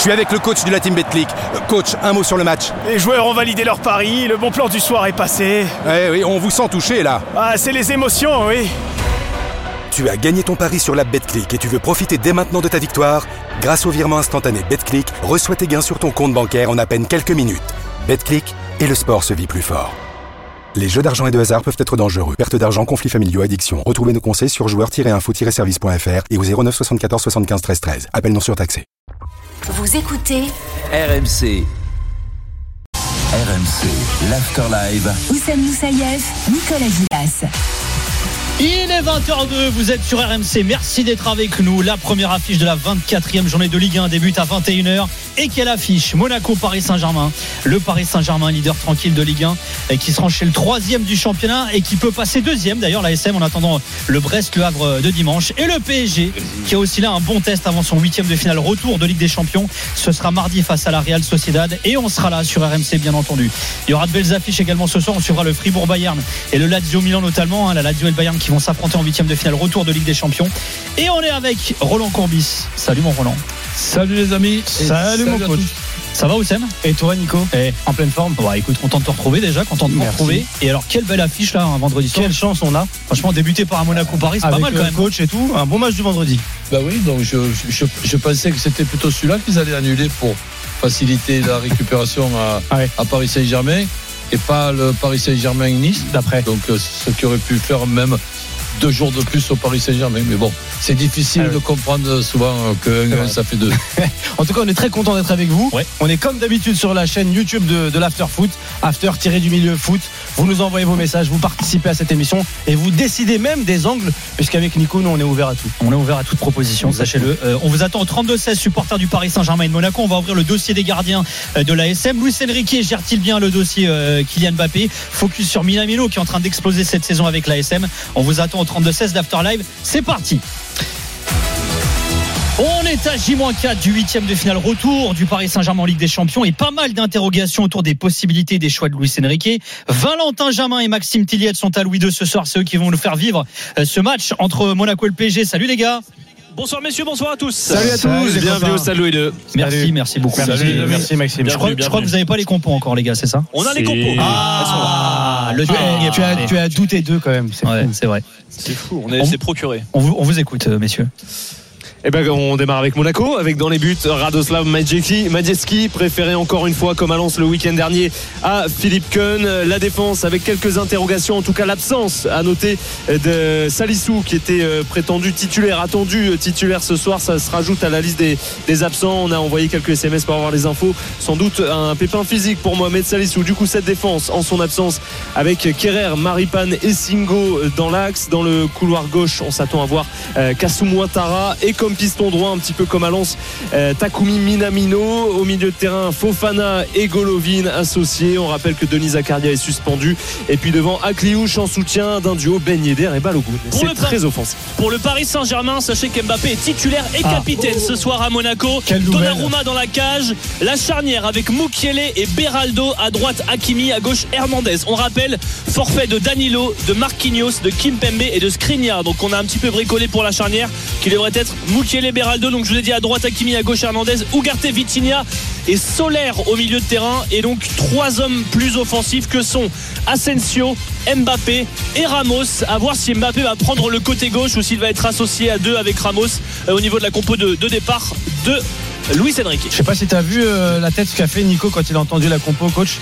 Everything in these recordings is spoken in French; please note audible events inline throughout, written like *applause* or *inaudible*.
Je suis avec le coach de la team Betclic. Coach, un mot sur le match. Les joueurs ont validé leur pari, le bon plan du soir est passé. Eh oui, on vous sent touché là. Ah, c'est les émotions, oui. Tu as gagné ton pari sur la Betclic et tu veux profiter dès maintenant de ta victoire Grâce au virement instantané Betclic, reçois tes gains sur ton compte bancaire en à peine quelques minutes. Betclic et le sport se vit plus fort. Les jeux d'argent et de hasard peuvent être dangereux. Perte d'argent, conflits familiaux, addiction. Retrouvez nos conseils sur joueurs-info-service.fr et au 09 74 75 13 13. Appel non surtaxé. Vous écoutez RMC. RMC, l'Afterlive. Oussem Moussaïef, Nicolas Villas. Il est 20h02, vous êtes sur RMC, merci d'être avec nous. La première affiche de la 24e journée de Ligue 1 débute à 21h. Et quelle affiche Monaco-Paris Saint-Germain. Le Paris Saint-Germain, leader tranquille de Ligue 1, et qui se rend chez le troisième du championnat et qui peut passer deuxième d'ailleurs, la SM en attendant le Brest, le Havre de dimanche. Et le PSG, qui a aussi là un bon test avant son huitième de finale retour de Ligue des Champions. Ce sera mardi face à la Real Sociedad et on sera là sur RMC bien entendu. Il y aura de belles affiches également ce soir. On suivra le Fribourg-Bayern et le Lazio Milan notamment. Hein, la Lazio et le Bayern qui vont s'affronter en huitième de finale retour de Ligue des Champions. Et on est avec Roland Courbis. Salut mon Roland. Salut les amis. Salut, mon coach. Ça va Oussem? Et toi Nico? Eh, En pleine forme Bah écoute, content de te retrouver déjà, content de te retrouver. Et alors quelle belle affiche là un vendredi soir. Quelle chance on a Franchement débuté par un Monaco Paris, c'est pas mal quand même. coach et tout. Un bon match du vendredi. Bah oui, donc je, je, je pensais que c'était plutôt celui-là qu'ils allaient annuler pour faciliter la récupération à, *laughs* Ouais. à Paris Saint-Germain et pas le Paris Saint-Germain-Nice. D'après. Donc euh, ce qui aurait pu faire même deux jours de plus au Paris Saint-Germain. Mais bon, c'est difficile Ah oui. de comprendre souvent que ça fait deux. *laughs* En tout cas, on est très content d'être avec vous. Ouais. On est comme d'habitude sur la chaîne YouTube de, de l'After Foot, After tiré du milieu foot. Vous nous envoyez vos messages, vous participez à cette émission et vous décidez même des angles, puisqu'avec Nico, nous, on est ouvert à tout. On est ouvert à toute proposition, sachez-le. Euh, on vous attend au 32-16 supporters du Paris Saint-Germain et de Monaco. On va ouvrir le dossier des gardiens euh, de l'ASM. Luis Enrique gère-t-il bien le dossier euh, Kylian Mbappé? Focus sur Minamino qui est en train d'exploser cette saison avec l'ASM. On vous attend au 32-16 d'After Live. C'est parti on est à J-4 du huitième de finale retour du Paris Saint-Germain en Ligue des Champions et pas mal d'interrogations autour des possibilités des choix de Luis Enrique. Valentin Jamin et Maxime Tilliette sont à Louis II ce soir, ceux qui vont nous faire vivre euh, ce match entre Monaco et le PSG. Salut les gars. Bonsoir messieurs, bonsoir à tous. Salut à tous, les bienvenue au Stade Louis II. Merci, Salut. merci beaucoup. Merci, Salut, Maxime. Je crois, je crois que vous n'avez pas les compos encore les gars, c'est ça? On a les compos. Ah, le Tu as, tu, as, tu as douté d'eux quand même. c'est Ouais, vrai. C'est fou, on est, On- c'est procuré. On vous, on vous écoute, euh, messieurs. Eh ben, on démarre avec Monaco, avec dans les buts Radoslav Majewski, Majewski, préféré encore une fois comme à le week-end dernier à Philippe Keun. La défense avec quelques interrogations, en tout cas l'absence à noter de Salissou qui était euh, prétendu titulaire, attendu euh, titulaire ce soir. Ça se rajoute à la liste des, absents. On a envoyé quelques SMS pour avoir les infos. Sans doute un pépin physique pour Mohamed Salissou. Du coup, cette défense en son absence avec Kerrer, Maripane et Singo dans l'axe. Dans le couloir gauche, on s'attend à voir euh, Kasum Ouattara et comme piston droit, un petit peu comme à Lens, euh, Takumi Minamino. Au milieu de terrain, Fofana et Golovin associés. On rappelle que Denis Zakaria est suspendu. Et puis devant Akliouche en soutien d'un duo Ben Yedder et Balogun. Pour le C'est très offensif. Pour le Paris Saint-Germain, sachez qu'Mbappé est titulaire et Ah. capitaine ce soir à Monaco. Quelle nouvelle. Donnarumma dans la cage, la charnière avec Mukiele et Beraldo à droite Hakimi, à gauche Hernandez. On rappelle forfait de Danilo, de Marquinhos, de Kimpembe et de Skriniar. Donc on a un petit peu bricolé pour la charnière qui devrait être Mukiele, Beraldo. Donc je vous ai dit à droite Hakimi, à gauche Hernandez, Ugarte, Vitinha et Solaire au milieu de terrain. Et donc trois hommes plus offensifs que sont Asensio, Mbappé et Ramos. À voir si Mbappé va prendre le côté gauche ou s'il va être associé à deux avec Ramos euh, au niveau de la compo de, de départ de Luis Enrique. Je sais pas si tu as vu euh, la tête qu'a fait Nico quand il a entendu la compo, coach.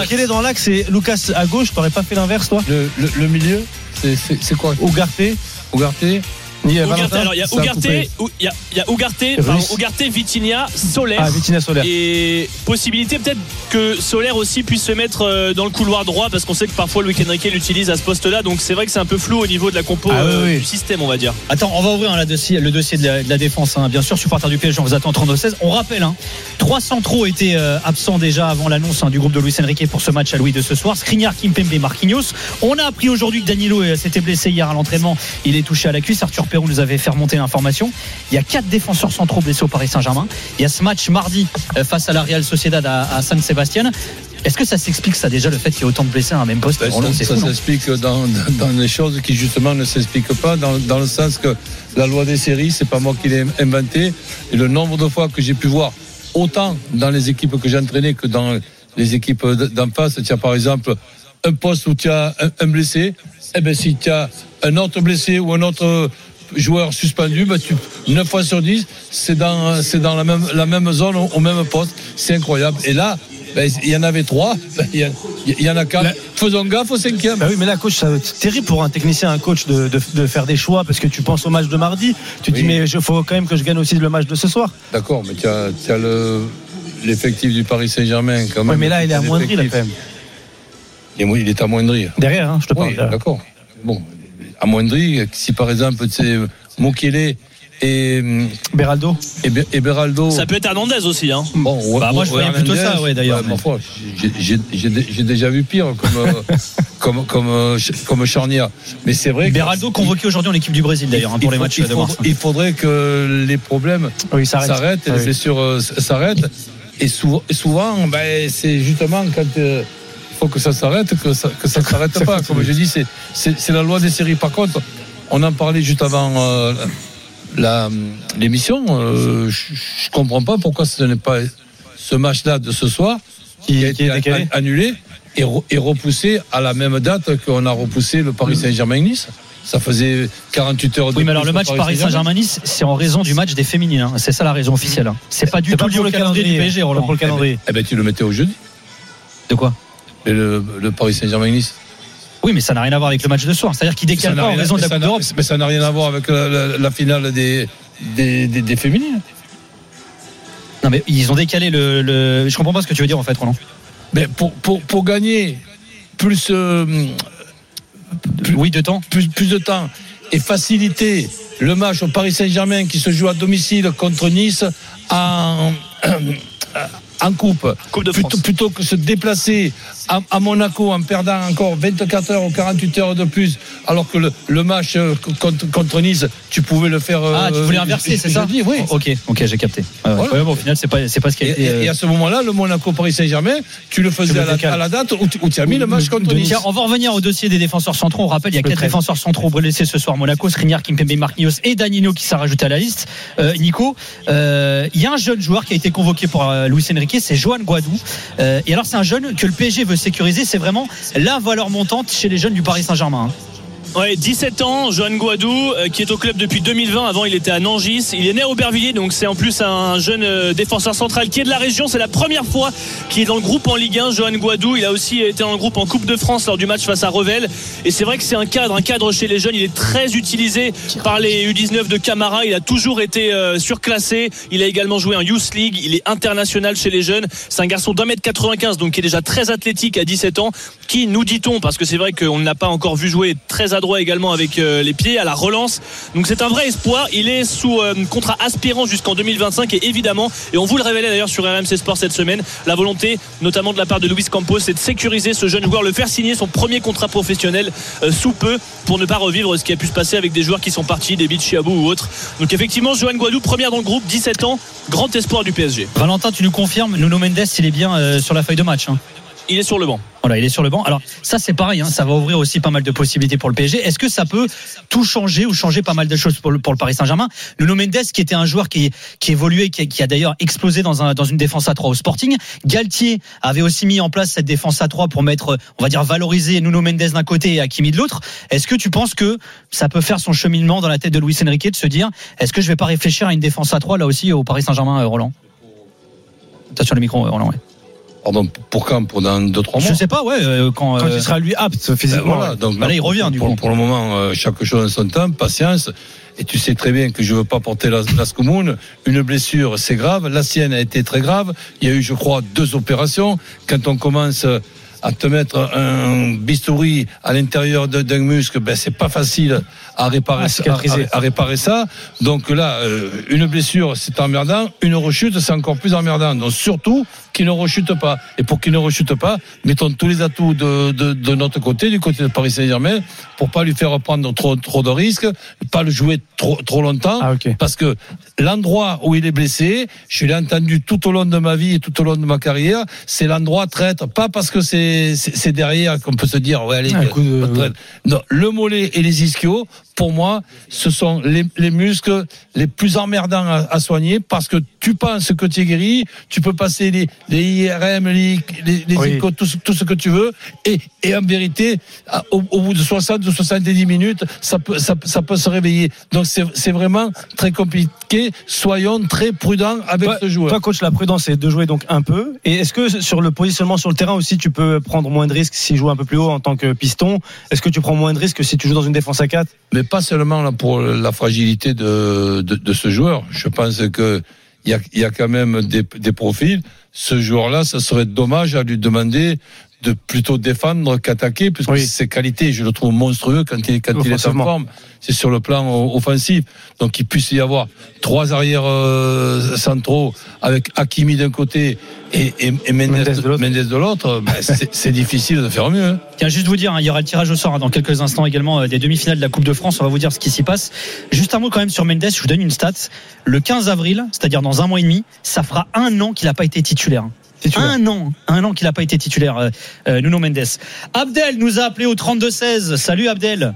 Mukele dans l'axe et Lucas à gauche. T'aurais pas fait l'inverse, toi? Le, le- le milieu, c'est- quoi? Ugarte. Ugarte Ni- Ugarte, Valentin alors il y a ça a Ugarte, coupé. ou- il y a, il y a Ugarte, pardon, Russe. Ugarte, Vitinha, Solaire. Ah, Vitinha Solaire. Et possibilité peut-être que Solaire aussi puisse se mettre euh, dans le couloir droit parce qu'on sait que parfois Luis Enrique l'utilise à ce poste-là donc c'est vrai que c'est un peu flou au niveau de la compo Ah euh, oui. du système on va dire. Attends, on va ouvrir hein, la dossier- le dossier de la, de la défense. hein. Bien sûr, supporter du PSG, on vous attend 32-16. On rappelle, hein, trois centraux étaient euh, absents déjà avant l'annonce hein, du groupe de Luis Enrique pour ce match à Louis de ce soir. Skriniar, Kimpembe, Marquinhos. On a appris aujourd'hui que Danilo euh, s'était blessé hier à l'entraînement. Il est touché à la cuisse. Arthur Perrou nous avait fait remonter l'information. Il y a quatre défenseurs centraux blessés au Paris Saint-Germain. Il y a ce match mardi euh, face à la Real Sociedad à, San Sébastien. Est-ce que ça s'explique ça déjà le fait qu'il y ait autant de blessés à un même poste? Ben, ça s'explique dans, les choses qui justement ne s'expliquent pas, dans, dans le sens que la loi des séries, c'est pas moi qui l'ai inventé. Et le nombre de fois que j'ai pu voir autant dans les équipes que j'ai entraînées que dans les équipes d'en face. As par exemple un poste où tu as un, un blessé. Eh ben, si tu as un autre blessé ou un autre joueur suspendu, ben, tu, 9 fois sur 10, c'est dans, c'est dans la même, la même zone, au, au même poste. C'est incroyable. Et là, ben, il y en avait trois, *laughs* ben, il y, a- il y en a quatre. La- Faisons gaffe au cinquième. Bah oui, mais là, coach, c'est terrible pour un technicien, un coach de, de- de faire des choix parce que tu penses au match de mardi. Tu Oui. dis, mais il faut quand même que je gagne aussi le match de ce soir. D'accord, mais tu as, as le, l'effectif du Paris Saint-Germain quand même. Ouais, mais là, il est amoindri, là, quand même. Il est- il est amoindri. Derrière, hein, je te parle. Oui, d'accord. Bon, amoindri, si par exemple c'est Mokele et, Beraldo. et, Be- et Beraldo. Ça peut être Hernandez aussi. Hein. Bon, ouais, Bah, moi, je voyais plutôt ça, ouais, d'ailleurs, ouais, j'ai- déjà vu pire comme, euh, *laughs* comme, comme, euh, comme charnière. Mais c'est vrai que. Beraldo convoqué aujourd'hui en équipe du Brésil d'ailleurs hein, pour les faut- matchs il de faut- mars. il faudrait que les problèmes Oui, s'arrêtent et Ah les oui. blessures euh, s'arrêtent. Et souvent, ben, c'est justement quand euh, faut que ça s'arrête que ça que ça s'arrête pas. continue. Comme je dis, c'est- c'est c'est la loi des séries. Par contre, on en parlait juste avant euh, la- l'émission. euh, je je comprends pas pourquoi ce n'est pas ce match-là de ce soir Qui, qui a qui est été annulé et, re- et repoussé à la même date qu'on a repoussé le Paris Saint-Germain-Nice. Ça faisait 48 heures de Oui, mais alors le match Paris Saint-Germain-Nice, c'est en raison du match des féminines. hein. C'est ça la raison officielle. hein. C'est pas du C'est tout pas lié pour au le calendrier du. PSG, Roland. Pour le calendrier. Eh ben, tu le mettais au jeudi, De quoi? Et le, le Paris Saint-Germain-Nice. Oui, mais ça n'a rien à voir avec le match de soir. C'est-à-dire qu'il décale pas en raison de la Coupe d'Europe. Mais ça n'a rien à voir avec la, la- la finale des, des, des, des féminines. Non, mais ils ont décalé le, le- Je comprends pas ce que tu veux dire en fait, Roland. Mais pour, pour, pour gagner plus, euh, Oui, de temps. plus, plus de temps et faciliter le match au Paris Saint-Germain qui se joue à domicile contre Nice en, en coupe, Coupe de plutôt, plutôt que se déplacer à, à Monaco en perdant encore 24 heures ou 48 heures de plus, alors que le, le match euh, contre, contre Nice, tu pouvais le faire. Ah, tu euh, voulais inverser, c'est ça Oui. Ok, ok, j'ai capté. Ouais, ouais. Voilà. Ouais, bon, au final, c'est pas, c'est pas ce qui a Et, été. et- et à ce moment-là, le Monaco-Paris Saint-Germain, tu le faisais à la, décales. à la date où tu, où tu as mis le match contre Nice. Tiens, on va revenir au dossier des défenseurs centraux. On rappelle, il y a quatre 13. défenseurs centraux blessés ce soir. Monaco, Skriniar, Kimpembe, Marquinhos et Danilo qui s'est rajouté à la liste. Euh, Nico, euh, il y a un jeune joueur qui a été convoqué pour euh, Luis Enrique, c'est Johan Guadou. Euh, et alors, c'est un jeune que le PSG veut sécuriser. C'est vraiment la valeur montante chez les jeunes du Paris Saint-Germain. Ouais, 17 ans, Johan Guadou, euh, qui est au club depuis 2020. Avant, il était à Nangis. Il est né à Aubervilliers, donc c'est en plus un jeune euh, défenseur central qui est de la région. C'est la première fois qu'il est dans le groupe en Ligue 1. Johan Guadou, il a aussi été dans le groupe en Coupe de France lors du match face à Revel. Et c'est vrai que c'est un cadre, un cadre chez les jeunes. Il est très utilisé par les U19 de Camara. Il a toujours été euh, surclassé. Il a également joué en Youth League. Il est international chez les jeunes. C'est un garçon d'un mètre 95, donc qui est déjà très athlétique à 17 ans. Qui, nous dit-on, parce que c'est vrai qu'on ne l'a pas encore vu jouer, très adroit également avec euh, les pieds à la relance. Donc c'est un vrai espoir. Il est sous euh, contrat aspirant jusqu'en 2025 et évidemment, et on vous le révélait d'ailleurs sur RMC Sport cette semaine, la volonté, notamment de la part de Luis Campos, c'est de sécuriser ce jeune joueur, le faire signer son premier contrat professionnel euh, sous peu pour ne pas revivre ce qui a pu se passer avec des joueurs qui sont partis, des Chiabou ou autres. Donc effectivement, Johan Guadou, première dans le groupe, 17 ans, grand espoir du PSG. Valentin, tu nous confirmes, Nuno Mendes, il est bien sur la feuille de match. hein. Il est sur le banc. Voilà, il est sur le banc. Alors ça c'est pareil, hein, ça va ouvrir aussi pas mal de possibilités pour le PSG. Est-ce que ça peut tout changer ou changer pas mal de choses pour le, Paris Saint-Germain? Nuno Mendes qui était un joueur qui, qui évoluait, qui, qui a d'ailleurs explosé dans, un, dans une défense à 3 au Sporting. Galtier avait aussi mis en place cette défense à 3 pour mettre, on va dire, valoriser Nuno Mendes d'un côté et Hakimi de l'autre. Est-ce que tu penses que ça peut faire son cheminement dans la tête de Luis Enrique de se dire, est-ce que je vais pas réfléchir à une défense à 3 là aussi au Paris Saint-Germain, euh, Roland? Sur le micro, euh, Roland. Ouais. Pardon, pour quand? Pour dans 2-3 mois Je sais pas, ouais, euh, quand, Quand euh, il sera lui apte Ben physiquement. voilà, donc là, il revient, pour, du pour, coup. pour le moment, euh, chaque chose en son temps, patience. Et tu sais très bien que je veux pas porter la, la. Une blessure, c'est grave. La sienne a été très grave. Il y a eu, je crois, deux opérations. Quand on commence à te mettre un bistouri à l'intérieur d'un muscle, ben c'est pas facile à réparer, À cicatriser. à- à réparer ça. Donc là, euh, une blessure, c'est emmerdant. Une rechute, c'est encore plus emmerdant. Donc surtout qu'il ne rechute pas. Et pour qu'il ne rechute pas, mettons tous les atouts de, de, de notre côté, du côté de Paris Saint-Germain, pour pas lui faire prendre trop, trop de risques, pas le jouer trop, trop longtemps. Ah. Parce que l'endroit où il est blessé, je l'ai entendu tout au long de ma vie et tout au long de ma carrière, c'est l'endroit traître. Pas parce que c'est derrière qu'on peut se dire, ouais, allez, de- traître. Non, le mollet et les ischios, pour moi, ce sont les, les muscles les plus emmerdants à soigner parce que tu penses que tu es guéri, tu peux passer les, les IRM, les, les, les Oui. échos, tout, ce- tout ce que tu veux, et, et en vérité, au, au bout de 60 ou 70 minutes, ça peut, ça, ça peut se réveiller. Donc c'est vraiment très compliqué. Soyons très prudents avec Toi, ce joueur. toi, coach, la prudence, c'est de jouer donc un peu. Et est-ce que sur le positionnement sur le terrain aussi, tu peux prendre moins de risques s'il joue un peu plus haut en tant que piston? Est-ce que tu prends moins de risques que si tu joues dans une défense à 4 mais pas seulement là, pour la fragilité de, de, de ce joueur. Je pense que il y a, quand même des, des profils. Ce joueur-là, ça serait dommage à lui demander de plutôt défendre qu'attaquer, puisque Oui. ses qualités, je le trouve monstrueux quand il, quand il est en forme. C'est sur le plan o- offensif. Donc il puisse y avoir trois arrières euh, centraux avec Hakimi d'un côté et, et, et Mendes, Mendes de l'autre. Ben, *laughs* c'est c'est difficile de faire mieux. hein. Tiens, juste vous dire, hein, il y aura le tirage au sort hein, dans quelques instants également euh, des demi-finales de la Coupe de France. On va vous dire ce qui s'y passe. Juste un mot quand même sur Mendes. Je vous donne une stat. Le 15 avril, c'est-à-dire dans un mois et demi, ça fera un an qu'il n'a pas été titulaire. Un an, un an qu'il n'a pas été titulaire, euh, euh, Nuno Mendes. Abdel nous a appelé au 32-16. Salut Abdel.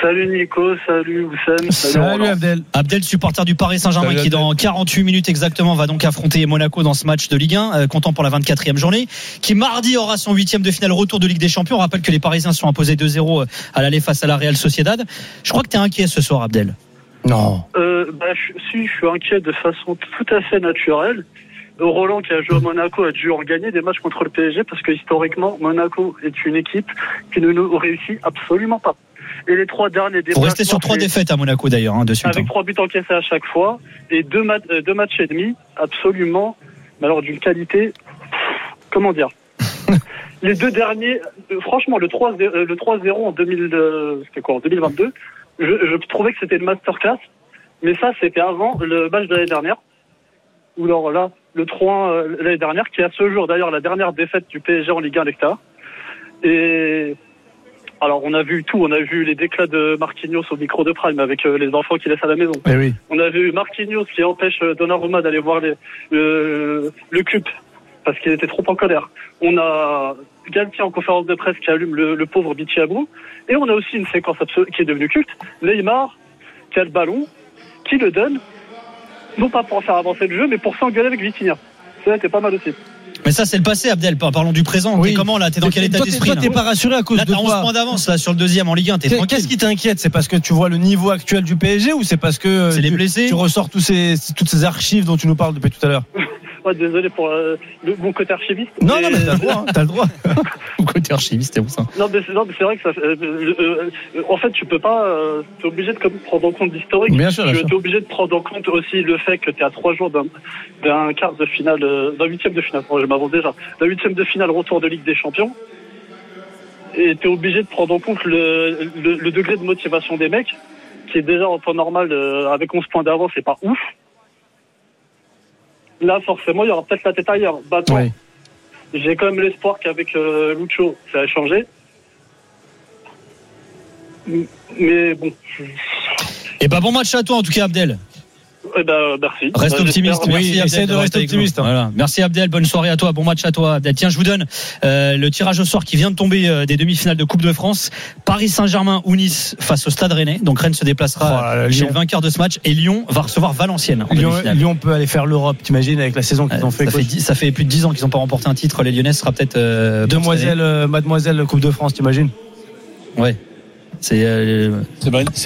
Salut Nico, salut Oussem, Salut Roland. Abdel. Abdel, supporter du Paris Saint-Germain, Salut, qui dans 48 minutes exactement va donc affronter Monaco dans ce match de Ligue 1, euh, comptant pour la 24e journée, qui mardi aura son huitième de finale retour de Ligue des Champions. On rappelle que les Parisiens sont imposés 2-0 à l'aller face à la Real Sociedad. Je crois que tu es inquiet ce soir, Abdel. Non. Euh, bah, je, si, je suis inquiet de façon tout à fait naturelle. Euh, Roland, qui a joué à Monaco, a dû en gagner des matchs contre le PSG parce que historiquement, Monaco est une équipe qui ne nous réussit absolument pas. Et les trois derniers Faut déplacements, rester sur trois défaites à Monaco d'ailleurs, hein, de suite. avec hein. trois buts encaissés à chaque fois et deux, mat- euh, deux matchs et demi, absolument, mais alors d'une qualité, comment dire? *laughs* Les deux derniers, euh, franchement, le 3 euh, le 3-0 en 2000, c'était quoi, en 2022, je, je trouvais que c'était une masterclass, mais ça, c'était avant le match de l'année dernière. Ou alors là, le 3 euh, l'année dernière, qui est à ce jour d'ailleurs la dernière défaite du PSG en Ligue 1 d'Hectare. Et alors, on a vu tout. On a vu les déclats de Marquinhos au micro de Prime avec euh, les enfants qui laissent à la maison. Eh oui. On a vu Marquinhos qui empêche euh, Donnarumma d'aller voir les, le, le CUP parce qu'il était trop en colère. On a Galtier en conférence de presse qui allume le, le pauvre Bichiabou. Et on a aussi une séquence qui est devenue culte. Neymar qui a le ballon, qui le donne, non pas pour faire avancer le jeu, mais pour s'engueuler avec Vitinha. Ça, c'était pas mal aussi. Mais ça, c'est le passé, Abdel. Par- Parlons du présent. Oui. T'es comment là? T'es dans quel état d'esprit Toi, t'es pas rassuré à cause Là, de t'as 11 quoi points d'avance là sur le deuxième en Ligue 1. T'es Qu'est- tranquille. Qu'est-ce qui t'inquiète? C'est parce que tu vois le niveau actuel du PSG ou c'est parce que C'est les tu- blessés? tu ressors tous ces, toutes ces archives dont tu nous parles depuis tout à l'heure? Désolé pour euh, le, mon côté archiviste. Non, non, mais- t'as le droit. hein, T'as le droit. *laughs* Côté archiviste, c'est où ça Non, mais c'est, vrai que ça. euh, euh, euh, en fait, tu peux pas. Euh, t'es obligé de comme, prendre en compte l'historique. Bien sûr, bien Tu sûr. es obligé de prendre en compte aussi le fait que tu es à trois jours d'un, d'un quart de finale, d'un huitième de finale. Bon, je m'avance déjà. D'un huitième de finale retour de Ligue des Champions. Et tu es obligé de prendre en compte le, le, le degré de motivation des mecs, qui est déjà en temps normal euh, avec 11 points d'avance, c'est pas ouf. Là, forcément, il y aura peut-être la tête ailleurs. Oui. j'ai quand même l'espoir qu'avec euh, Lucho, ça a changé. Mais bon, Et bah bon match à toi en tout cas, Abdel. Eh ben, merci. Reste Euh, optimiste. Oui, essaie de rester nous. optimiste, hein. Voilà. Merci Abdel. Bonne soirée à toi. Bon match à toi, Abdel. Tiens, je vous donne euh, le tirage au sort qui vient de tomber euh, des demi-finales de Coupe de France. Paris Saint-Germain ou Nice face au Stade Rennais. Donc Rennes se déplacera Oh là là, chez le vainqueur de ce match et Lyon va recevoir Valenciennes en Lyon, peut aller faire l'Europe, t'imagines, avec la saison qu'ils Euh, ont fait. ça, fait ça plus de 10 ans qu'ils n'ont pas remporté un titre. Les Lyonnais sera peut-être euh, Demoiselle, euh, mademoiselle Coupe de France, t'imagines. Ouais. C'est euh,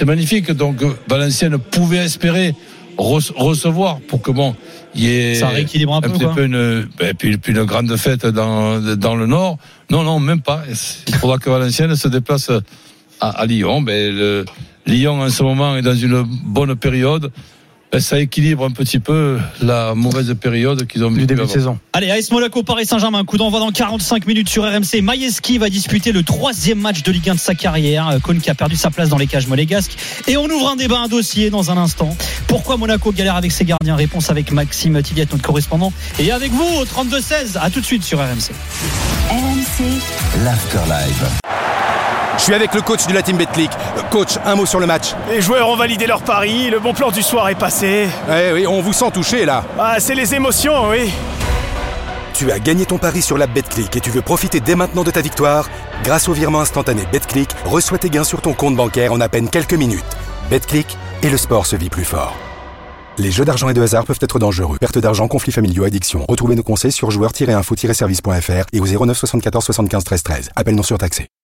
magnifique. Donc, Valenciennes pouvait espérer re- recevoir pour que bon, il y ait Ça rééquilibre un peu, petit quoi. peu une, ben, puis, puis une grande fête dans, dans le Nord. Non, non, même pas. Il faudra que Valenciennes se déplace à, à Lyon. Ben, le, Lyon, en ce moment, est dans une bonne période. Ben, ça équilibre un petit peu la mauvaise période qu'ils ont du vécue début de saison Allez, AS Monaco, Paris Saint-Germain, coup d'envoi dans 45 minutes sur RMC. Majeski va disputer le troisième match de Ligue 1 de sa carrière. Euh, Cône qui a perdu sa place dans les cages monégasques. Et on ouvre un débat, un dossier dans un instant. Pourquoi Monaco galère avec ses gardiens? Réponse avec Maxime Tilliette, notre correspondant. Et avec vous, au 32-16. À tout de suite sur RMC. RMC, l'Afterlife. Je suis avec le coach de la team Betclic. Euh, Coach, un mot sur le match. Les joueurs ont validé leur pari, le bon plan du soir est passé. Eh oui, on vous sent touché là. Ah, c'est les émotions, oui. Tu as gagné ton pari sur la Betclic et tu veux profiter dès maintenant de ta victoire Grâce au virement instantané Betclic, reçois tes gains sur ton compte bancaire en à peine quelques minutes. BetClick et le sport se vit plus fort. Les jeux d'argent et de hasard peuvent être dangereux. Perte d'argent, conflits familiaux, addiction. Retrouvez nos conseils sur joueurs-info-service.fr et au 09 74 75 13 13. Appel non surtaxé.